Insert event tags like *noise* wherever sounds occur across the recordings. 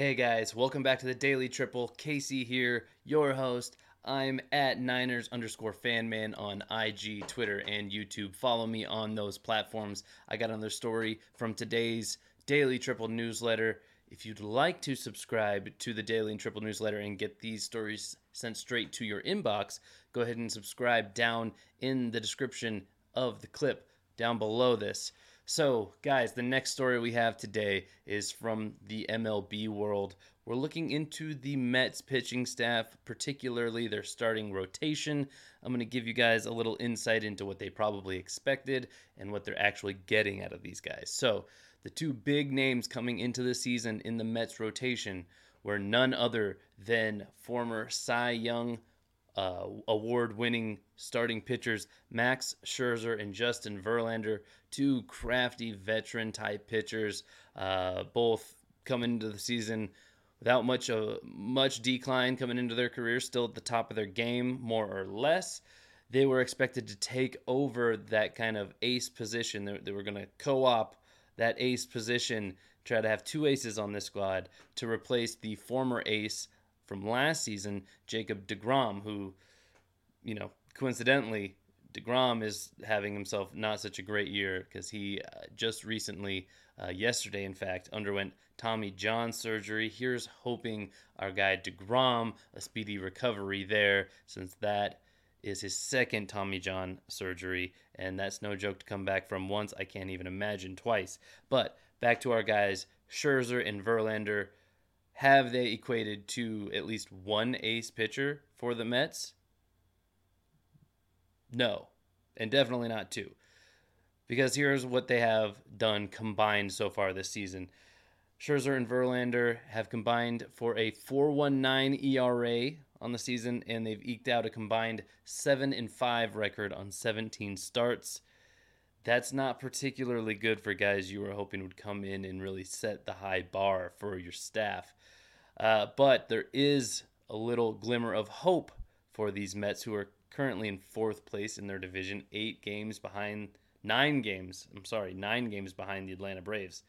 Hey guys, welcome back to the Daily Triple. Casey here, your host. I'm at Niners underscore fanman on IG, Twitter, and YouTube. Follow me on those platforms. I got another story from today's Daily Triple newsletter. If you'd like to subscribe to the Daily and Triple newsletter and get these stories sent straight to your inbox, go ahead and subscribe down in the description of the clip down below this. So, guys, the next story we have today is from the MLB world. We're looking into the Mets pitching staff, particularly their starting rotation. I'm going to give you guys a little insight into what they probably expected and what they're actually getting out of these guys. So, the two big names coming into the season in the Mets rotation were none other than former Cy Young uh, award winning starting pitchers Max Scherzer and Justin Verlander, two crafty veteran type pitchers, uh, both coming into the season without much of much decline coming into their careers, still at the top of their game, more or less. They were expected to take over that kind of ace position. They, they were going to co op that ace position, try to have two aces on this squad to replace the former ace from last season, Jacob DeGrom, who, you know, coincidentally, DeGrom is having himself not such a great year because he uh, just recently, uh, yesterday in fact, underwent Tommy John surgery. Here's hoping our guy DeGrom a speedy recovery there, since that is his second Tommy John surgery, and that's no joke to come back from once. I can't even imagine twice. But back to our guys, Scherzer and Verlander have they equated to at least one ace pitcher for the Mets? No, and definitely not two. Because here's what they have done combined so far this season. Scherzer and Verlander have combined for a 4.19 ERA on the season, and they've eked out a combined 7 and 5 record on 17 starts. That's not particularly good for guys you were hoping would come in and really set the high bar for your staff. Uh, but there is a little glimmer of hope for these Mets, who are currently in fourth place in their division, eight games behind, nine games, I'm sorry, nine games behind the Atlanta Braves.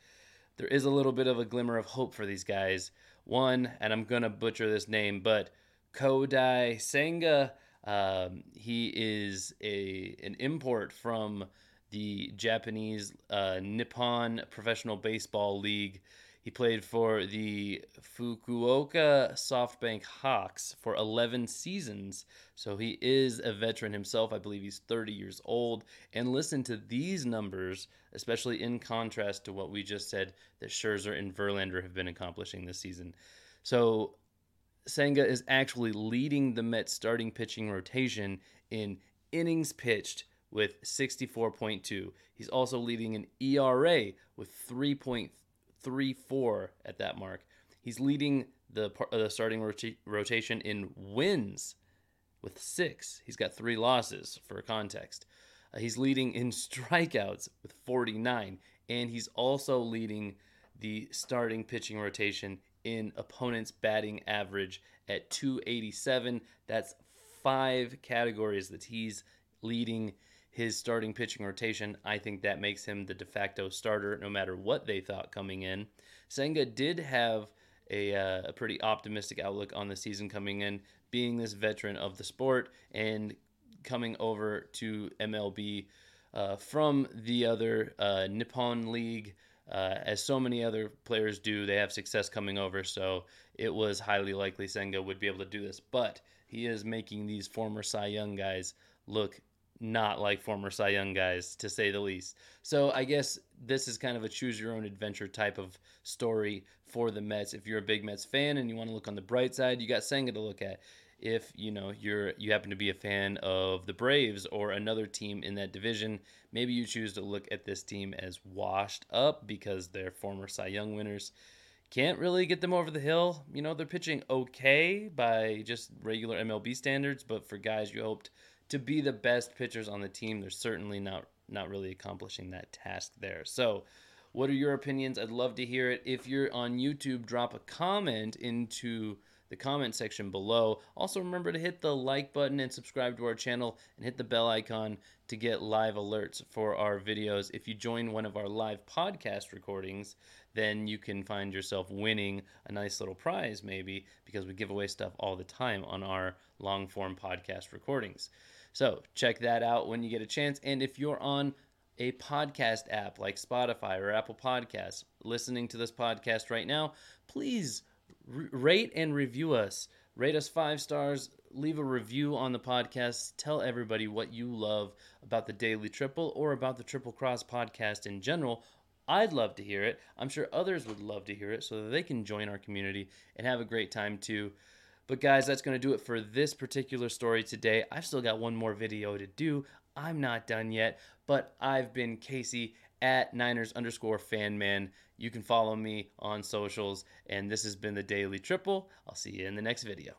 There is a little bit of a glimmer of hope for these guys. One, and I'm going to butcher this name, but Kodai Senga. Um, he is a an import from the Japanese uh, Nippon Professional Baseball League. He played for the Fukuoka SoftBank Hawks for 11 seasons. So he is a veteran himself. I believe he's 30 years old. And listen to these numbers, especially in contrast to what we just said that Scherzer and Verlander have been accomplishing this season. So Senga is actually leading the Mets starting pitching rotation in innings pitched with 64.2. He's also leading an ERA with 3.34 at that mark. He's leading the the starting rota- rotation in wins with six. He's got three losses for context. Uh, he's leading in *laughs* strikeouts with 49, and he's also leading the starting pitching rotation in opponents' batting average at 287. That's five categories that he's leading his starting pitching rotation. I think that makes him the de facto starter no matter what they thought coming in. Senga did have a, uh, a pretty optimistic outlook on the season coming in, being this veteran of the sport and coming over to MLB uh, from the other uh, Nippon League. Uh, as so many other players do, they have success coming over, so it was highly likely Senga would be able to do this. But he is making these former Cy Young guys look not like former Cy Young guys, to say the least. So I guess this is kind of a choose your own adventure type of story for the Mets. If you're a big Mets fan and you want to look on the bright side, you got Senga to look at. If you know you're you happen to be a fan of the Braves or another team in that division, maybe you choose to look at this team as washed up because they're former Cy Young winners. Can't really get them over the hill. You know, they're pitching okay by just regular MLB standards, but for guys you hoped to be the best pitchers on the team, they're certainly not not really accomplishing that task there. So, what are your opinions? I'd love to hear it. If you're on YouTube, drop a comment into the comment section below. Also, remember to hit the like button and subscribe to our channel and hit the bell icon to get live alerts for our videos. If you join one of our live podcast recordings, then you can find yourself winning a nice little prize, maybe, because we give away stuff all the time on our long form podcast recordings. So check that out when you get a chance. And if you're on a podcast app like Spotify or Apple Podcasts, listening to this podcast right now, please r- rate and review us. Rate us five stars, leave a review on the podcast. Tell everybody what you love about the Daily Triple or about the Triple Cross podcast in general. I'd love to hear it. I'm sure others would love to hear it so that they can join our community and have a great time too. But guys, that's going to do it for this particular story today. I've still got one more video to do. I'm not done yet, but I've been Casey at Niners underscore fanman. You can follow me on socials, and this has been the Daily Triple. I'll see you in the next video.